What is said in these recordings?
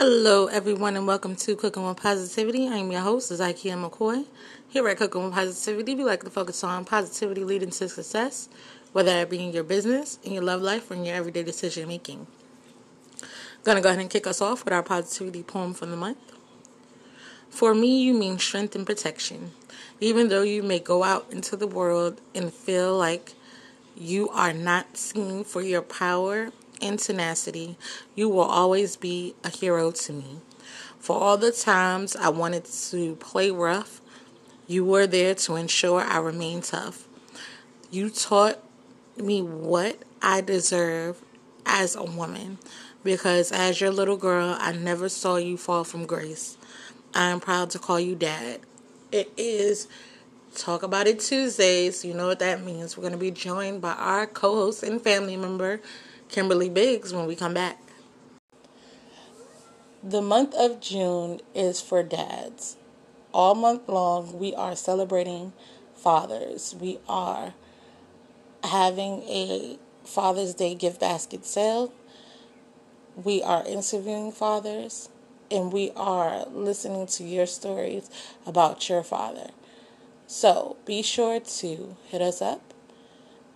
Hello, everyone, and welcome to Cooking with Positivity. I'm your host, Zykia McCoy. Here at Cooking with Positivity, we like to focus on positivity leading to success, whether it be in your business, in your love life, or in your everyday decision making. Gonna go ahead and kick us off with our positivity poem for the month. For me, you mean strength and protection. Even though you may go out into the world and feel like you are not seen for your power and tenacity, you will always be a hero to me. For all the times I wanted to play rough, you were there to ensure I remained tough. You taught me what I deserve as a woman because as your little girl, I never saw you fall from grace. I am proud to call you dad. It is Talk About It Tuesdays. You know what that means. We're going to be joined by our co host and family member, Kimberly Biggs when we come back. The month of June is for dads. All month long, we are celebrating fathers. We are having a Father's Day gift basket sale. We are interviewing fathers and we are listening to your stories about your father. So be sure to hit us up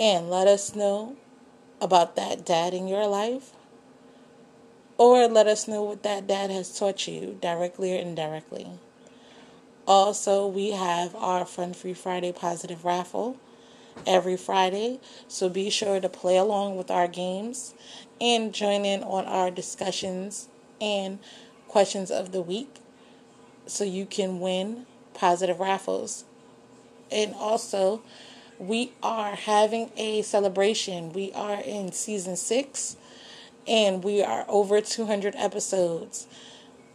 and let us know about that dad in your life, or let us know what that dad has taught you, directly or indirectly. Also, we have our Fun Free Friday Positive Raffle every Friday, so be sure to play along with our games and join in on our discussions and questions of the week so you can win positive raffles. And also, we are having a celebration. We are in season six and we are over 200 episodes.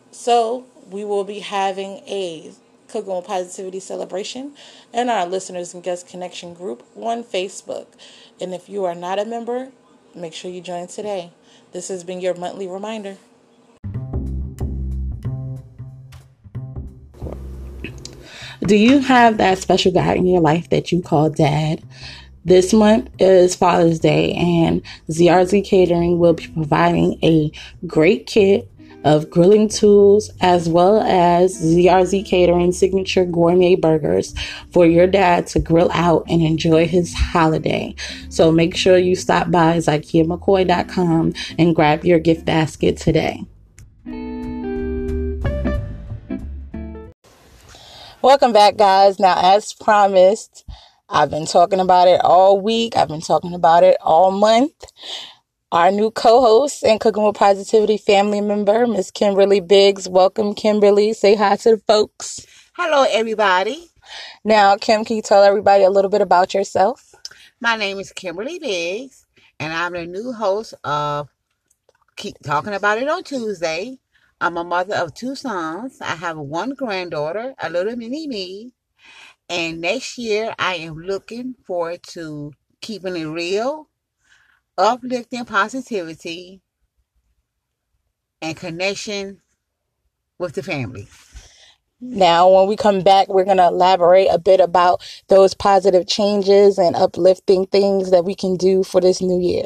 So we will be having a Cooking with Positivity celebration and our listeners and guest connection group on Facebook. And if you are not a member, make sure you join today. This has been your monthly reminder. Do you have that special guy in your life that you call dad? This month is Father's Day, and ZRZ Catering will be providing a great kit of grilling tools as well as ZRZ Catering signature gourmet burgers for your dad to grill out and enjoy his holiday. So make sure you stop by ZykiaMcCoy.com and grab your gift basket today. Welcome back, guys. Now, as promised, I've been talking about it all week. I've been talking about it all month. Our new co-host and Cooking with Positivity family member, Miss Kimberly Biggs. Welcome, Kimberly. Say hi to the folks. Hello, everybody. Now, Kim, can you tell everybody a little bit about yourself? My name is Kimberly Biggs, and I'm the new host of Keep Talking About It on Tuesday. I'm a mother of two sons. I have one granddaughter, a little mini me. And next year, I am looking forward to keeping it real, uplifting positivity, and connection with the family. Now, when we come back, we're going to elaborate a bit about those positive changes and uplifting things that we can do for this new year.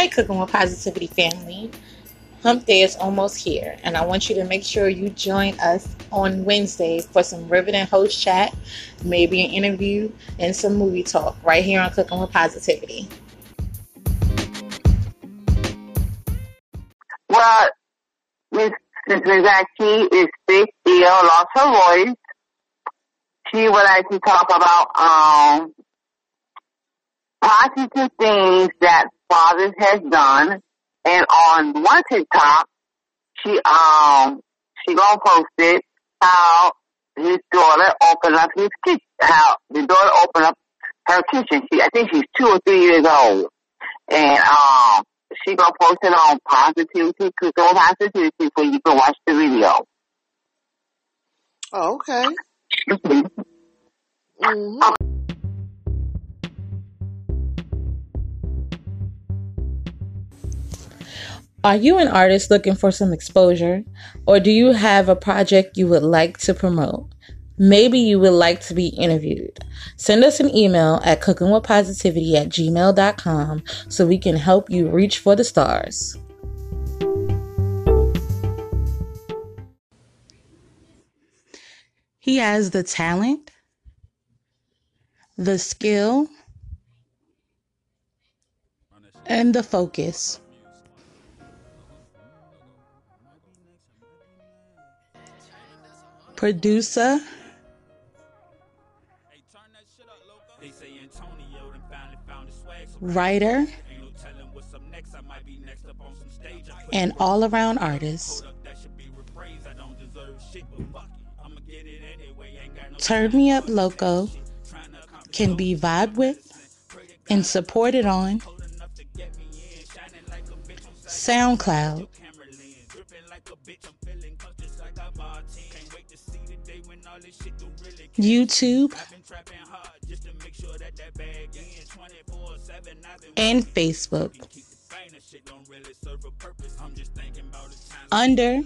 Hey, Cooking with Positivity family. Hump Day is almost here, and I want you to make sure you join us on Wednesday for some riveting host chat, maybe an interview, and some movie talk right here on Cooking with Positivity. Well, Miss Zaki is sick, ill, lost her voice. She would like to talk about um positive things that fathers has done. And on one TikTok, she um she gonna post it how his daughter opened up his kitchen, how the daughter opened up her kitchen. She I think she's two or three years old, and um, she gonna post it on Positivity, on Positivity, so you can watch the video. Oh, okay. hmm Are you an artist looking for some exposure? Or do you have a project you would like to promote? Maybe you would like to be interviewed. Send us an email at cookingwithpositivity at gmail.com so we can help you reach for the stars. He has the talent, the skill, and the focus. Producer, writer, and all around artist. Turn Me Up Loco. Can be vibed with and supported on SoundCloud, YouTube, and Facebook. Under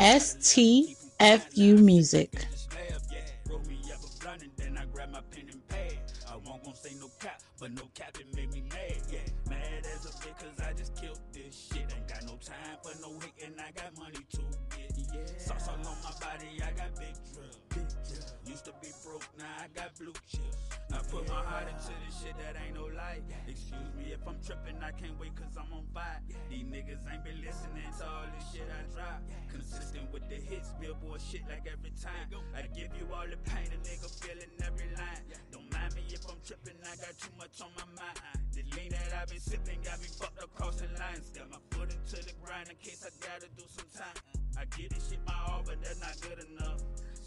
STFU Music. But no made me mad, yeah. Mad as a bitch cause I just killed this shit. Ain't got no time for no hating, I got money to get, yeah. Sauce all on my body, I got big drip. Used to be broke, now I got blue chips. I put my heart into this shit that ain't no lie. Excuse me if I'm tripping, I can't wait cause I'm on fire. These niggas ain't been listening to all this shit I drop. Consistent with the hits, billboard shit like every time. I give you all the pain, a nigga feeling every line. Don't mind me if I'm tripping, I got too much on my mind. The lean that I've been sipping got me fucked up crossing lines. Got my foot into the grind in case I gotta do some time. I get this shit my all, but that's not good enough.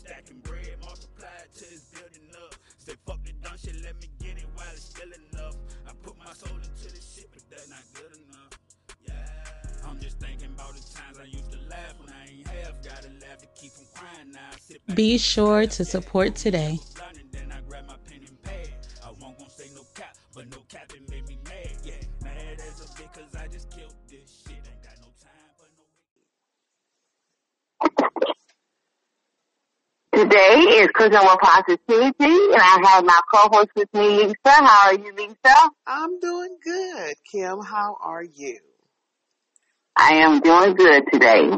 Stacking bread, multiply it till it's building up. Say fuck the dumb shit, let me get it while it's still enough. I put my soul into this shit, but that's not good enough. Yeah, I'm just thinking about the times I used to laugh when I ain't half. Gotta laugh to keep from crying now. Be sure to support today. Cooking with Positivity, and I have my co-host with me, Lisa. How are you, Lisa? I'm doing good. Kim, how are you? I am doing good today.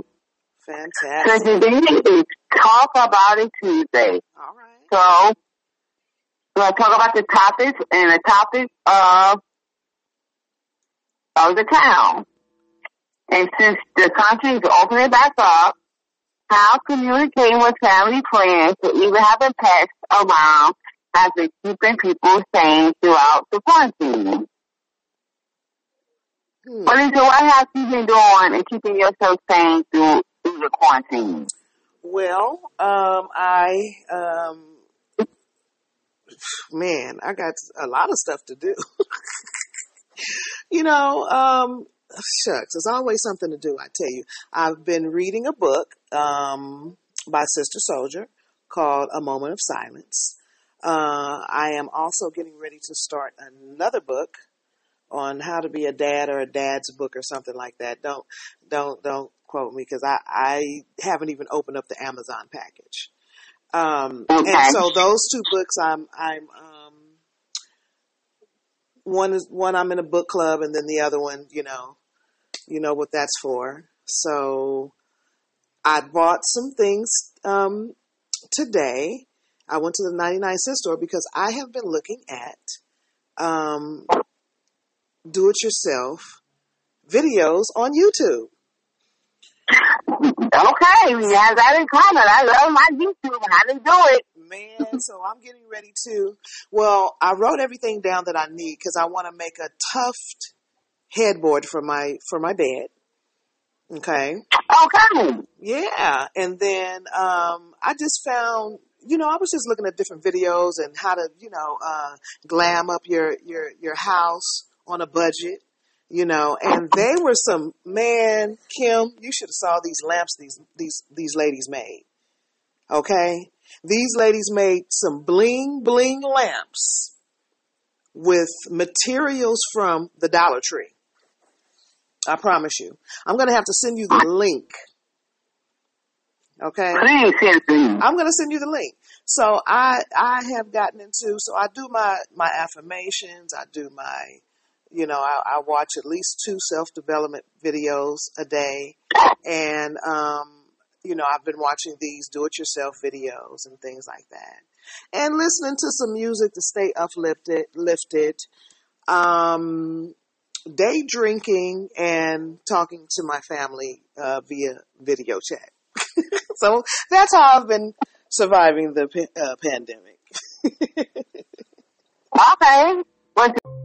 Fantastic. So today is Talk About It Tuesday. All right. So we're going to talk about the topics and the topic of of the town. And since the country is opening back up, how communicating with family friends to even have a pets around has been keeping people sane throughout the quarantine. Hmm. What is what have you been doing and keeping yourself sane through, through the quarantine? Well, um, I, um, man, I got a lot of stuff to do. you know, um, shucks, there's always something to do, I tell you. I've been reading a book, um, by Sister Souljah called A Moment of Silence. Uh, I am also getting ready to start another book on how to be a dad or a dad's book or something like that. Don't, don't, don't quote me because I, I haven't even opened up the Amazon package. Um, Okay. and so those two books I'm, I'm, one is one I'm in a book club and then the other one, you know, you know what that's for. So I bought some things, um, today. I went to the 99 cent store because I have been looking at, um, do it yourself videos on YouTube. Okay, we have that in common. I love my YouTube and I didn't do it. Man, so I'm getting ready to. Well, I wrote everything down that I need because I want to make a tuft headboard for my for my bed. Okay. Okay. Yeah, and then um, I just found, you know, I was just looking at different videos and how to, you know, uh, glam up your your your house on a budget, you know, and they were some man, Kim, you should have saw these lamps these these these ladies made. Okay? These ladies made some bling bling lamps with materials from the Dollar Tree. I promise you. I'm going to have to send you the link. Okay? Please send it to me. I'm going to send you the link. So I I have gotten into so I do my my affirmations, I do my you know, I, I watch at least two self development videos a day and um you know, I've been watching these do it yourself videos and things like that. And listening to some music to stay uplifted, lifted. Um day drinking and talking to my family uh, via video chat. so that's how I've been surviving the uh, pandemic. Okay. Well,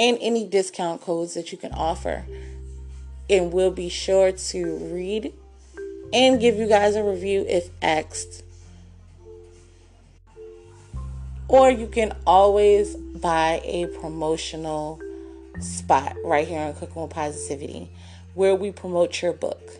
and any discount codes that you can offer. And we'll be sure to read and give you guys a review if asked. Or you can always buy a promotional spot right here on Cooking with Positivity where we promote your book.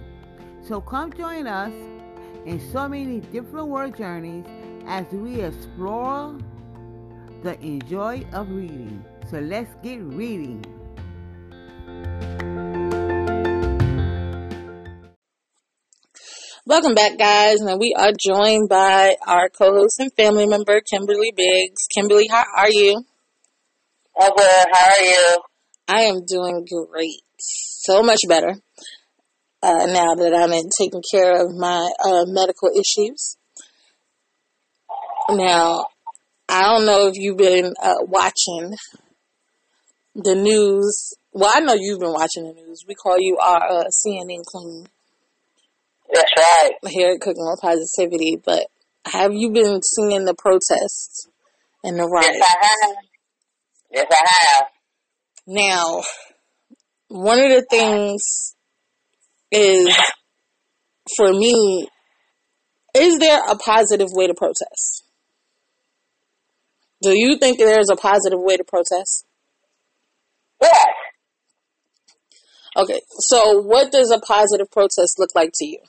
So come join us in so many different word journeys as we explore the enjoy of reading. So let's get reading. Welcome back, guys, and we are joined by our co-host and family member, Kimberly Biggs. Kimberly, how are you? I'm good. How are you? I am doing great, so much better uh, now that I'm in taking care of my uh, medical issues. Now, I don't know if you've been uh, watching the news. Well, I know you've been watching the news. We call you our uh, CNN queen That's right. here at Cooking with Positivity, but have you been seeing the protests and the Yes, riots? I have. Yes, I have. Now, one of the things is for me, is there a positive way to protest? Do you think there's a positive way to protest? Yes. Okay, so what does a positive protest look like to you?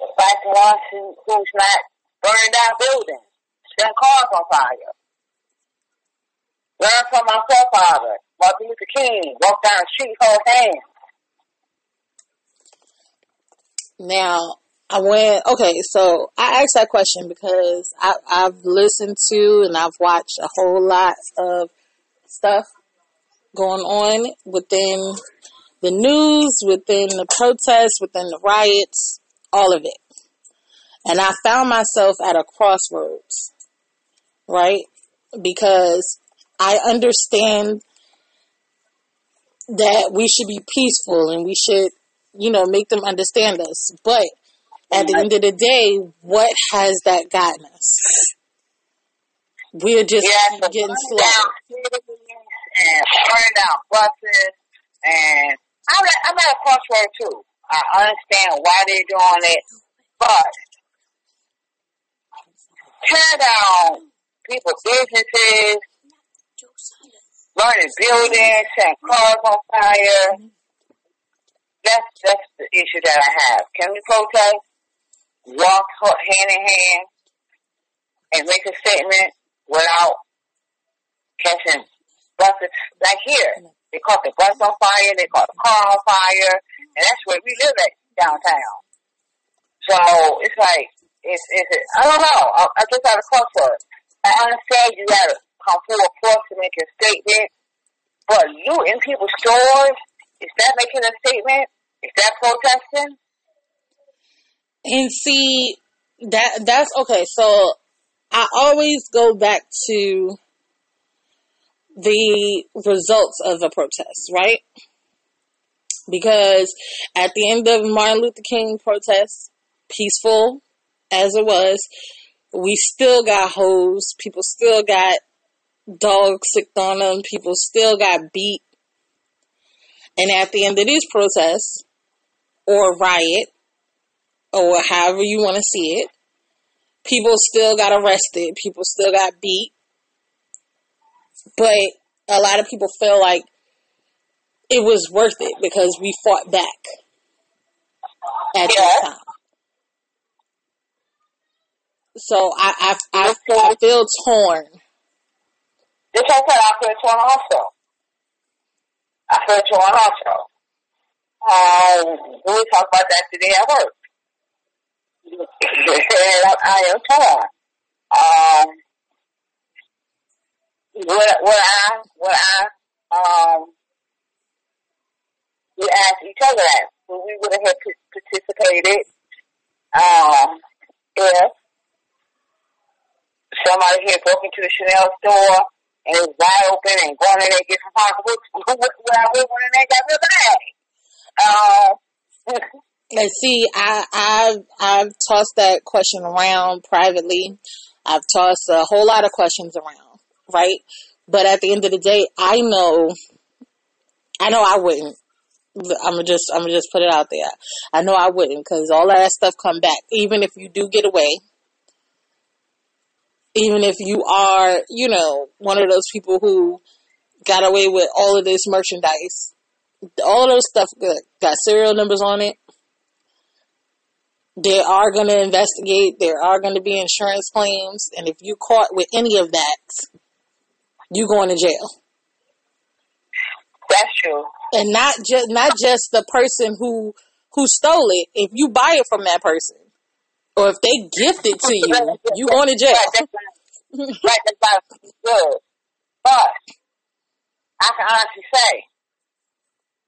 Like who, who's not burning down buildings, setting cars on fire. Learn from my forefather, Martin Luther King, walk down the street, hold hands. Now, I went, okay, so I asked that question because I, I've listened to and I've watched a whole lot of stuff going on within the news, within the protests, within the riots, all of it. And I found myself at a crossroads, right? Because I understand that we should be peaceful and we should, you know, make them understand us. But at the end of the day, what has that gotten us? We're just getting slow. and burn down buses. And I'm at, I'm at a crossroad too. I understand why they're doing it, but tear down people's businesses, burning buildings, setting cars on fire. That's that's the issue that I have. Can we protest, walk hand in hand, and make a statement without catching buses? Like here, they caught the bus on fire, they caught the car on fire, and that's where we live at downtown. So it's like it's it's I don't know. I, I just got a crossroads. I understand you gotta come forward force to make a statement, but looting people's stores is that making a statement? Is that protesting? And see that that's okay. So I always go back to the results of a protest, right? Because at the end of Martin Luther King protest, peaceful as it was, we still got hoes. People still got dogs sicked on them. People still got beat. And at the end of these protests, or riot, or however you want to see it, people still got arrested. People still got beat. But a lot of people feel like it was worth it because we fought back at that time. So I I, I, I feel torn. This I said I feel torn also. I feel torn also. Um, we talked about that today at work. I, I am torn. Um, what, I, what I, um, we asked each other that, we would have participated, um, if somebody had broke into the Chanel store it was wide open and going in there get some would, would I would got real bag? Um, And see, I I've I've tossed that question around privately. I've tossed a whole lot of questions around, right? But at the end of the day, I know, I know I wouldn't. I'm just I'm just put it out there. I know I wouldn't because all that stuff come back. Even if you do get away, even if you are, you know, one of those people who got away with all of this merchandise, all of those stuff got, got serial numbers on it. They are going to investigate. There are going to be insurance claims, and if you caught with any of that, you going to jail. that's true. And not just not just the person who who stole it. If you buy it from that person, or if they gift it to you, you going to jail. Right, that's right, that's not good. But I can honestly say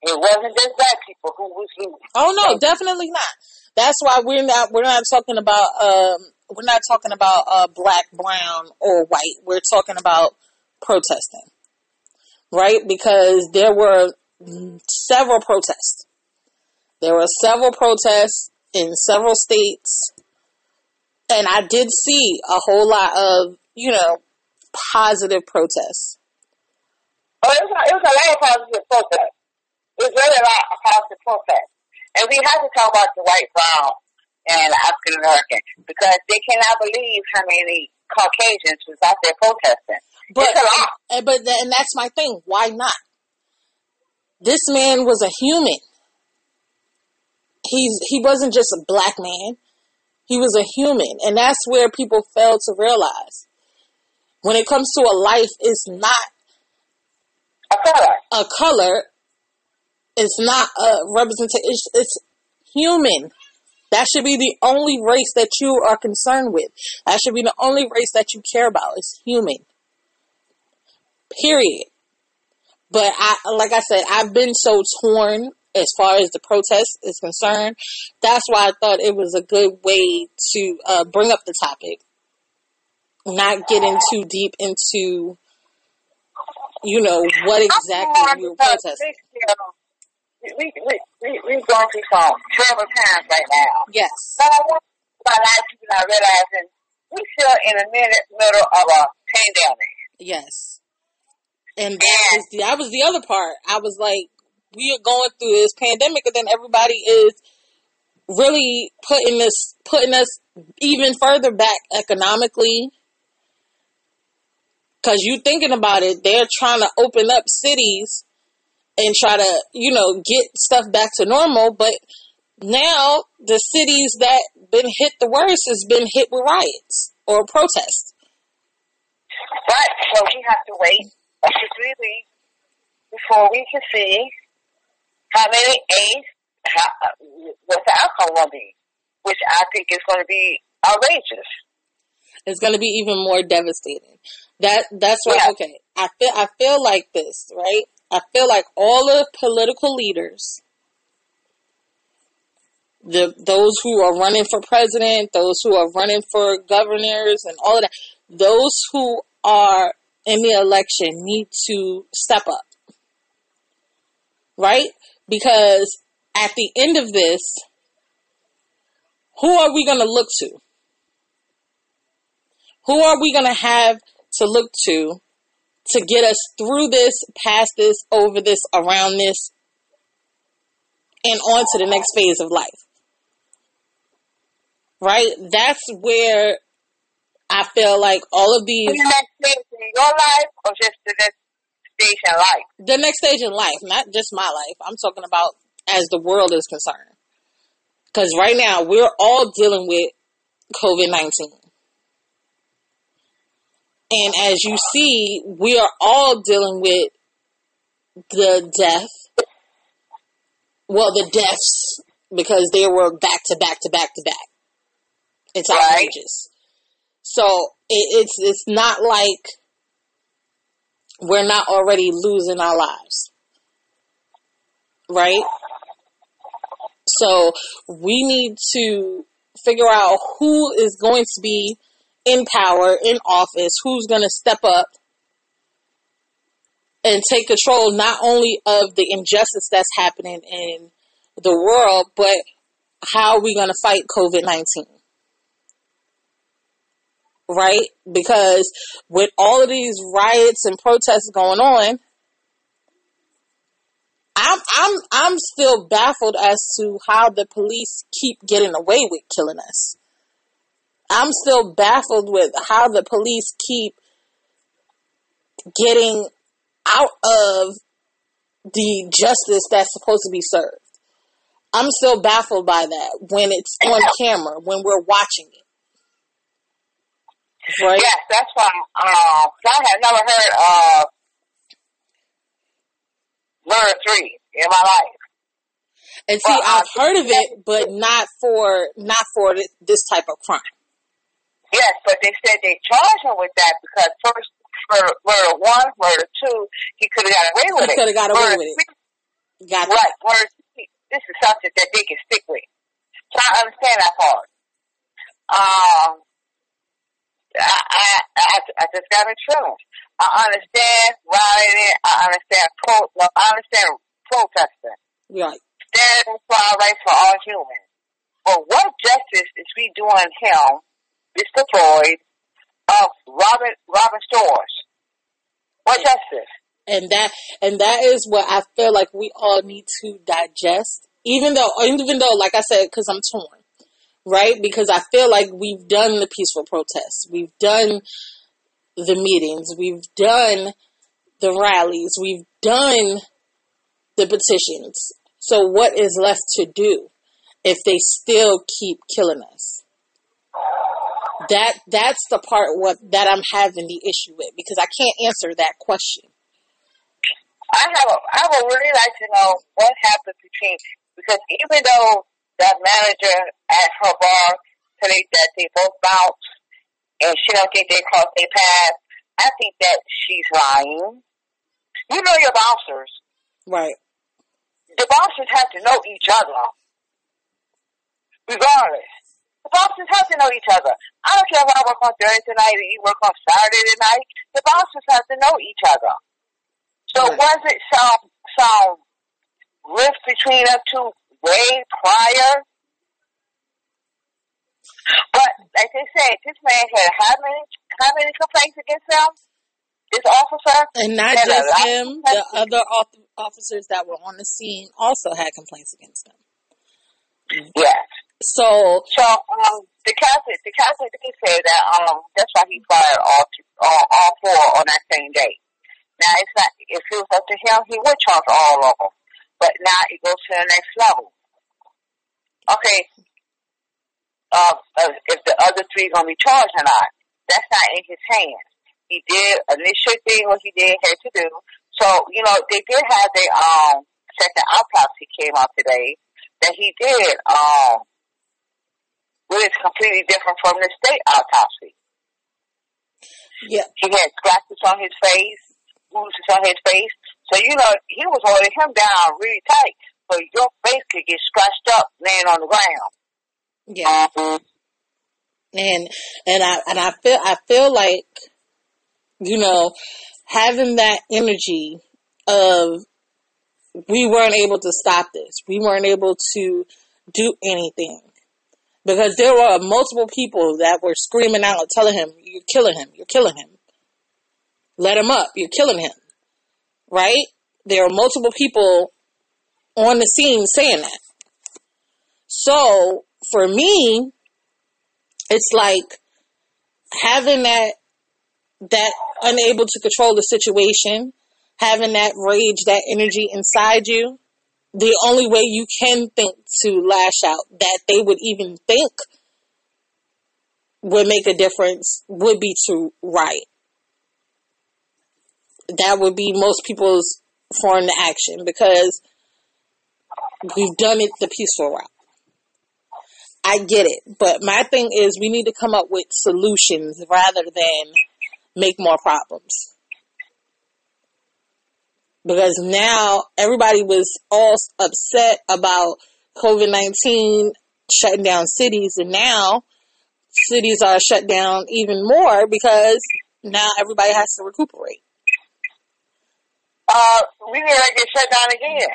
it wasn't just black people who was losing. Oh no, definitely not. That's why we're not we're not talking about um we're not talking about uh black, brown, or white. We're talking about protesting. Right? Because there were several protests. There were several protests in several states. And I did see a whole lot of, you know, positive protests. Oh, it was, a- it was a lot of positive protests. It was really a lot of positive protests. And we have to talk about the white, brown, and African American because they cannot believe how many Caucasians was out there protesting. But it's a lot. and, but th- and that's my thing. Why not? This man was a human. He's he wasn't just a black man. He was a human, and that's where people fail to realize. When it comes to a life, it's not A color. a color. It's not a representation. It's, it's human. That should be the only race that you are concerned with. That should be the only race that you care about. It's human. Period. But I, like I said, I've been so torn as far as the protest is concerned. That's why I thought it was a good way to uh, bring up the topic, not getting too deep into, you know, what exactly we were protesting. We, we, we, we, we're going through some terrible times right now. Yes. But I want my life people not realizing we still in the middle of a pandemic. Yes. And that was the, that was the other part. I was like, we are going through this pandemic, and then everybody is really putting this, putting us even further back economically. Because you thinking about it, they're trying to open up cities and try to, you know, get stuff back to normal. But now the cities that been hit the worst has been hit with riots or protests. But so we have to wait to three weeks before we can see how many A's, how, the outcome will be, which I think is going to be outrageous. It's going to be even more devastating. That that's right. Yeah. okay. I feel I feel like this, right? I feel like all the political leaders, the those who are running for president, those who are running for governors, and all of that, those who are in the election need to step up, right? Because at the end of this, who are we going to look to? Who are we going to have to look to to get us through this, past this, over this, around this, and on to the next phase of life? Right? That's where I feel like all of these, The next stage in your life or just the next stage in life? the next stage in life, not just my life, I'm talking about as the world is concerned. Because right now, we're all dealing with COVID 19. And as you see, we are all dealing with the death. Well, the deaths, because they were back to back to back to back. It's Right. outrageous. So it, it's it's not like we're not already losing our lives, right? So we need to figure out who is going to be in power, in office, who's going to step up and take control not only of the injustice that's happening in the world, but how are we going to fight COVID 19? Right? Because with all of these riots and protests going on, I'm I'm I'm still baffled as to how the police keep getting away with killing us. I'm still baffled with how the police keep getting out of the justice that's supposed to be served. I'm still baffled by that when it's on camera, when we're watching it. Right? Yes, that's why. Um, I had never heard of Murder Three in my life. And see, Well, I've heard of it, but not for not for this type of crime. Yes, but they said they charged him with that because first for murder one, murder two, he could have got away with it. He it. could have got away Murder with it. three, Got Right, murder three, this is something that they can stick with. So I understand that part. Um, I, I, I, I just got insurance. I understand rioting. I understand pro. No, I understand protesting. right. Standing for our rights for all humans. But what justice is we doing him, Mr. Floyd, of Robert Robert Stores? What justice? and that and that is what I feel like we all need to digest. Even though, even though, like I said, because I'm torn, right? Because I feel like we've done the peaceful protests, we've done the meetings, we've done the rallies, we've done the petitions. So what is left to do if they still keep killing us? That that's the part what that I'm having the issue with because I can't answer that question. I have a, I would really like to know what happened between because even though that manager at her bar said they- that they both bounced and she don't think they crossed their path, I think that she's lying. You know your bouncers. Right. The bouncers have to know each other, regardless. The bouncers have to know each other. I don't care if I work on Thursday night or you work on Saturday night. The bouncers have to know each other. So Right. was it some some rift between us two way prior? But like they said, this man had how many how many complaints against him? This officer? And not just him, the other off- officers that were on the scene also had complaints against him. Yes. So So um the Catholic, the Catholic, they say that um that's why he fired all two, all, all four on that same day. Now it's not. If it was up to him, he would charge all of them. But now it goes to the next level. Okay. Uh, uh, if the other three gonna be charged or not, that's not in his hands. He did initial thing what he did had to do. So you know they did have their um second autopsy came out today that he did um which is completely different from the state autopsy. Yeah. He had scratches on his face, bruises on his face. So, you know, he was holding him down really tight. So your face could get scratched up laying on the ground. Yeah. Mm-hmm. And and I and I feel I feel like you know having that energy of we weren't able to stop this. We weren't able to do anything because there were multiple people that were screaming out, telling him, "You're killing him! You're killing him! Let him up! You're killing him!" Right? There were multiple people on the scene saying that. So for me, it's like having that that unable to control the situation, having that rage, that energy inside you, the only way you can think to lash out that they would even think would make a difference would be to riot. That would be most people's form foreign action because we've done it the peaceful route. I get it, but my thing is we need to come up with solutions rather than make more problems because now everybody was all upset about COVID 19 shutting down cities, and now cities are shut down even more because now everybody has to recuperate. Uh, we need to get shut down again.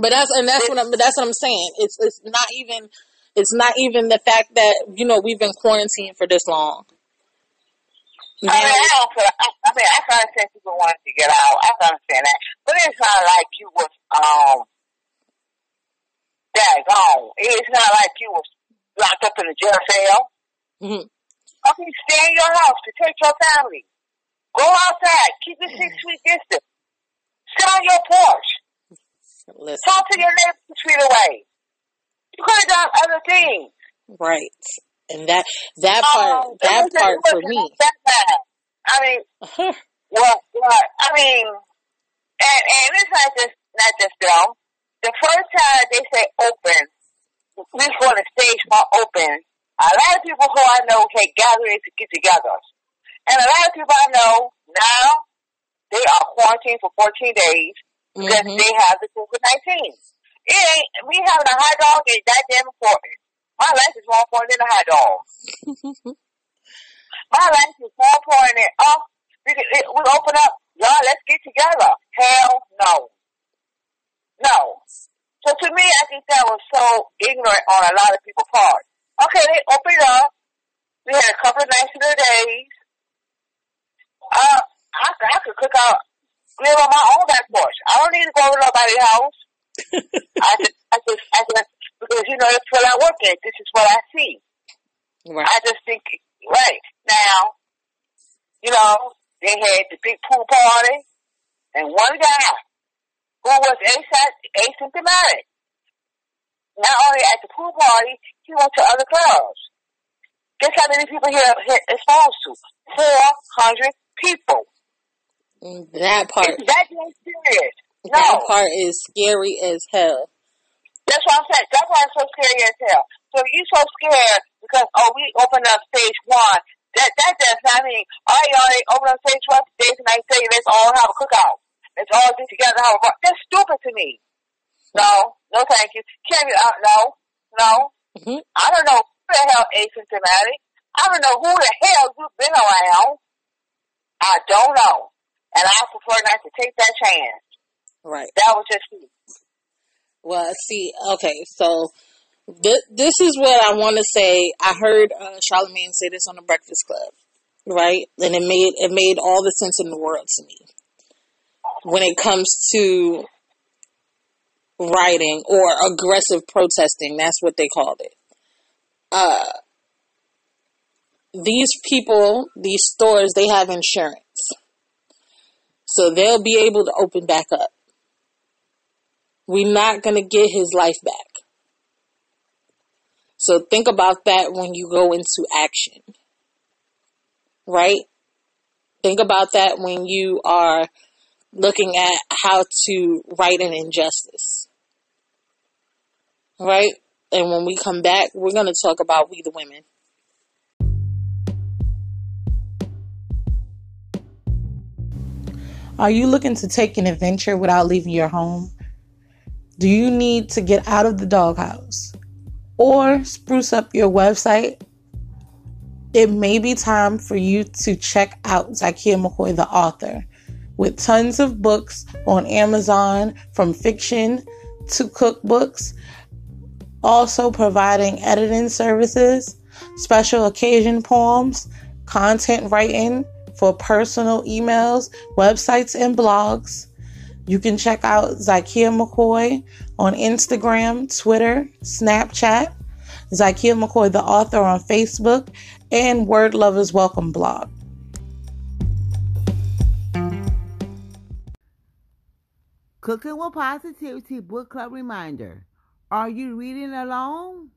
But that's and that's what I'm, but that's what I'm saying. It's it's not even it's not even the fact that you know we've been quarantined for this long. I mean, I don't feel, I, I mean, I can understand people wanting to get out. I can understand that. But it's not like you was, um, daggone. It's not like you was locked up in a jail cell. Mhm. I mean, stay in your house, to protect your family. Go outside, keep it six feet distance. Sit on your porch. Listen, Talk to your neighbor six feet away. You could have done other things. right, and that that part Um, it that part for me. I mean, Well, well, I mean, and and it's not just not just them. The first time they say open, we're going to stage one open. A lot of people who I know had gathered to get together, and a lot of people I know now they are quarantined for 14 days because Mhm. they have the COVID 19. It ain't me having a hot dog is that damn important. My life is more important than a hot dog. My life is more important than oh we we open up, y'all. Let's get together. Hell no, no. So to me, I think that was so ignorant on a lot of people's part. Okay, they opened up. We had a couple of nice little days. Uh, I, could- I could cook out, live on my own back porch. I don't need to go to nobody's house. I just, I just, I just, because you know that's what I work at. This is what I see. Right. I just think, right now, you know, they had the big pool party, and one guy who was asy- asymptomatic. Not only at the pool party, he went to other clubs. Guess how many people he he exposed to? Four hundred people. That part Is that damn serious? that part is scary as hell. That's what I'm saying. That's why it's so scary as hell. So you so scared because oh we open up stage one. That that does not mean all right, y'all they open up stage one today tonight say let's all have a cookout. Let's all get together have a bar. That's stupid to me. No, no thank you. Can't be out no, no. Mhm. I don't know who the hell asymptomatic. I don't know who the hell you've been around. I don't know. And I prefer not to take that chance. Right. That was just me. Well, see, okay, so th- this is what I want to say. I heard uh, Charlemagne say this on the Breakfast Club, right? And it made it made all the sense in the world to me when it comes to rioting or aggressive protesting. That's what they called it. Uh, these people, these stores, they have insurance. So they'll be able to open back up. We're not going to get his life back. So think about that when you go into action. Right? Think about that when you are looking at how to right an injustice. Right? And when we come back, we're going to talk about we the women. Are you looking to take an adventure without leaving your home? Do you need to get out of the doghouse or spruce up your website? It may be time for you to check out Zykia McCoy, the author, with tons of books on Amazon from fiction to cookbooks, also providing editing services, special occasion poems, content writing for personal emails, websites, and blogs. You can check out Zykia McCoy on Instagram, Twitter, Snapchat, Zykia McCoy, the author, on Facebook, and Word Lovers Welcome blog. Cooking with Positivity Book Club reminder. Are you reading alone?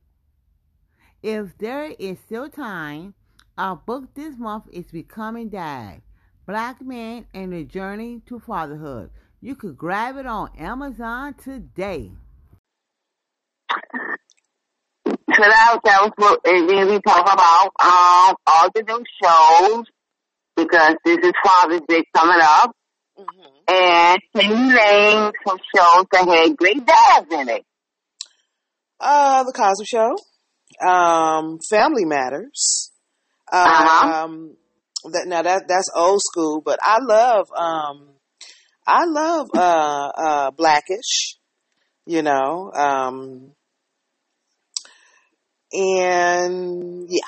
If there is still time, our book this month is Becoming Dad Black Men and the Journey to Fatherhood. You could grab it on Amazon today. So that, that was what and then we talk about um, all the new shows because this is Father's Day coming up. Mm-hmm. And can you name some shows that had great dads in it? Uh, the Cosby Show, um, Family Matters. Uh-huh. Um, that now that that's old school, but I love um, I love uh, uh, Blackish. You know, um, and yeah,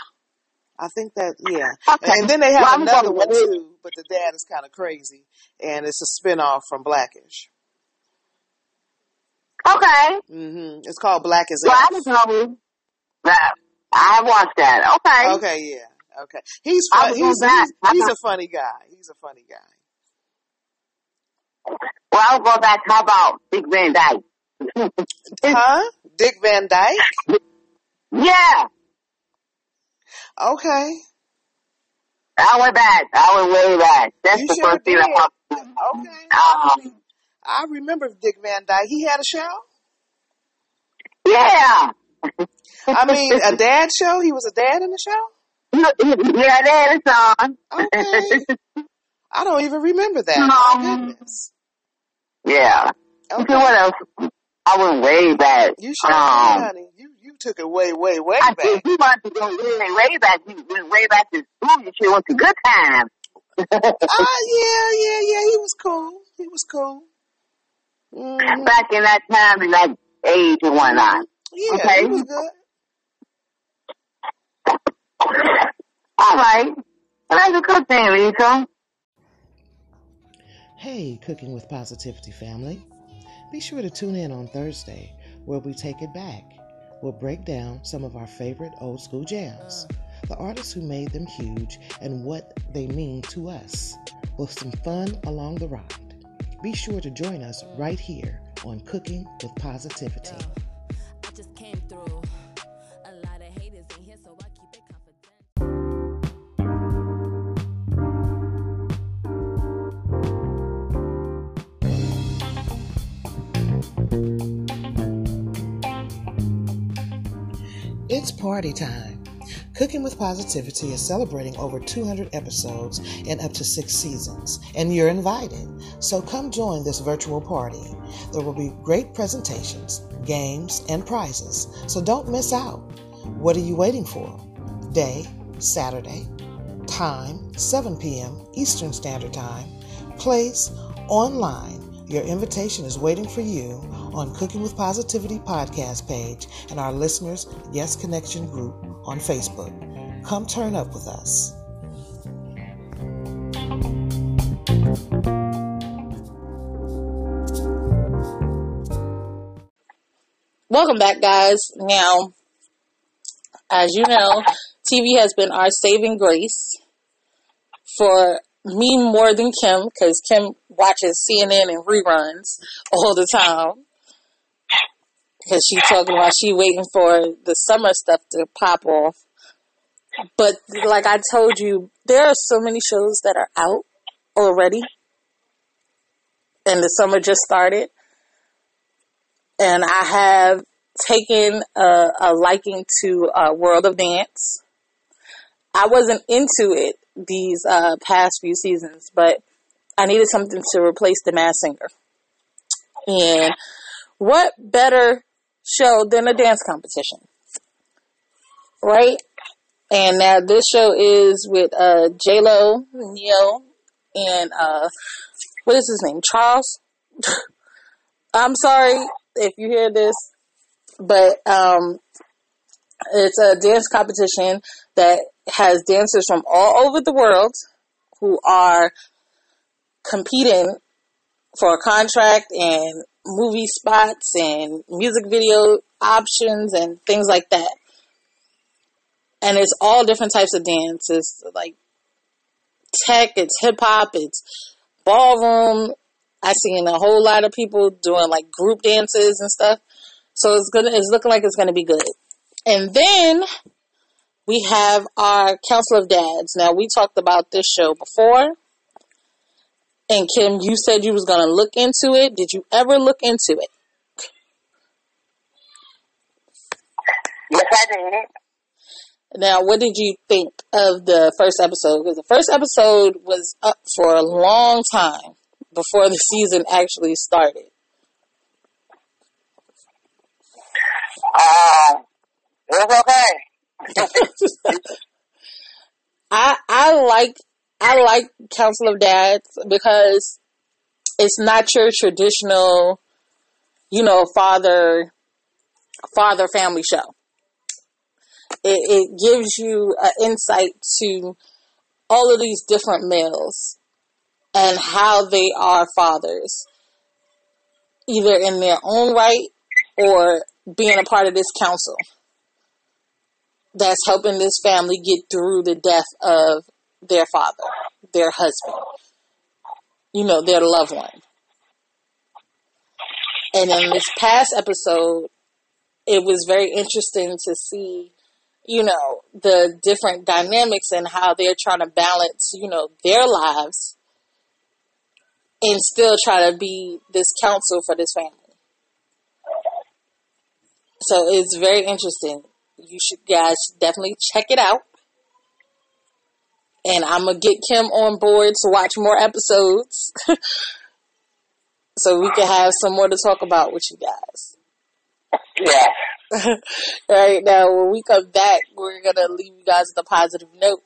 I think that yeah. Okay. And then they have Well, another one too, but the dad is kind of crazy, and it's a spinoff from Blackish. Okay. hmm It's called Black as Well, I F. just know that I watched that. Okay. Okay, yeah, okay. He's fun. He's, back. he's he's a funny guy. He's a funny guy. Well, I'll go back. How about Dick Van Dyke? Huh? Dick Van Dyke. yeah. Okay. I went back. I went way back. That's You the sure first thing. I popped. Okay. Um, I remember Dick Van Dyke. He had a show. yeah. I mean, a dad show. He was a dad in the show. Yeah, that is on. Okay. I don't even remember that. My Um, goodness. yeah. Okay. So what else? I went way back. You sure Um, did, honey. You you took it way way way I back. think you want to go way, way back. You went way back to school. You sure went to good times. Ah, yeah, yeah, yeah. He was cool. He was cool. hmm back in that time and that age and whatnot. Yeah, Okay. he was good. All right. Well, that's a good thing, Lisa. Hey, Cooking with Positivity family. Be sure to tune in on Thursday where we take it back. We'll break down some of our favorite old school jams, the artists who made them huge, and what they mean to us, with some fun along the ride. Be sure to join us right here on Cooking with Positivity. It's party time. Cooking with Positivity is celebrating over 200 episodes and up to six seasons, and you're invited. So come join this virtual party. There will be great presentations, games, and prizes, so don't miss out. What are you waiting for? Day, Saturday, time, 7 p.m. Eastern Standard Time, place, online. Your invitation is waiting for you on Cooking with Positivity podcast page and our listeners Yes Connection group on Facebook. Come turn up with us. Welcome back, guys. Now, as you know, TV has been our saving grace for me more than Kim because Kim watches CNN and reruns all the time because she's talking about she waiting for the summer stuff to pop off. But like I told you, there are so many shows that are out already, and the summer just started, and I have taken a, a liking to uh, World of Dance. I wasn't into it these uh, past few seasons, but I needed something to replace the Masked Singer. And what better show than a dance competition? Right? And now this show is with uh, J Lo, Ne-Yo, and uh, what is his name? Charles. I'm sorry if you hear this, but um, it's a dance competition that has dancers from all over the world who are competing for a contract and movie spots and music video options and things like that. And it's all different types of dance. It's like tech, it's hip hop, it's ballroom. I seen a whole lot of people doing like group dances and stuff. So it's gonna it's looking like it's gonna be good. And then we have our Council of Dads. Now we talked about this show before. And Kim, you said you was gonna look into it. Did you ever look into it? Yes, I did. Now, what did you think of the first episode? Because the first episode was up for a long time before the season actually started. Um, it was okay. I I like I like Council of Dads because it's not your traditional, you know, father father family show. It, it gives you an insight to all of these different males and how they are fathers, either in their own right or being a part of this council that's helping this family get through the death of their father, their husband, you know, their loved one. And in this past episode, it was very interesting to see, you know, the different dynamics and how they're trying to balance, you know, their lives and still try to be this counsel for this family. So it's very interesting. You should guys definitely check it out. And I'm gonna get Kim on board to watch more episodes, so we can have some more to talk about with you guys. Yeah. All right, now when we come back, we're gonna leave you guys with a positive note.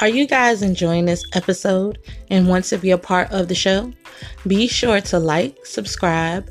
Are you guys enjoying this episode and want to be a part of the show? Be sure to like, subscribe,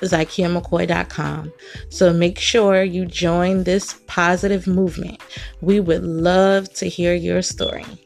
ZykiaMcCoy.com. So make sure you join this positive movement. We would love to hear your story.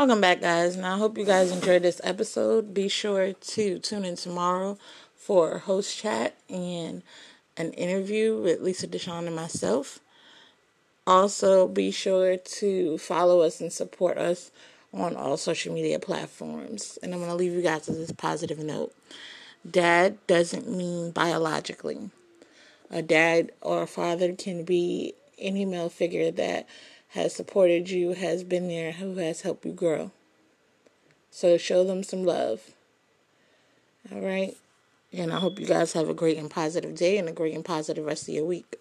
Welcome back, guys. Now, I hope you guys enjoyed this episode. Be sure to tune in tomorrow for host chat and an interview with Lisa Deshawn and myself. Also, be sure to follow us and support us on all social media platforms. And I'm going to leave you guys with this positive note. Dad doesn't mean biologically. A dad or a father can be any male figure that has supported you, has been there, who has helped you grow. So show them some love. All right. And I hope you guys have a great and positive day and a great and positive rest of your week.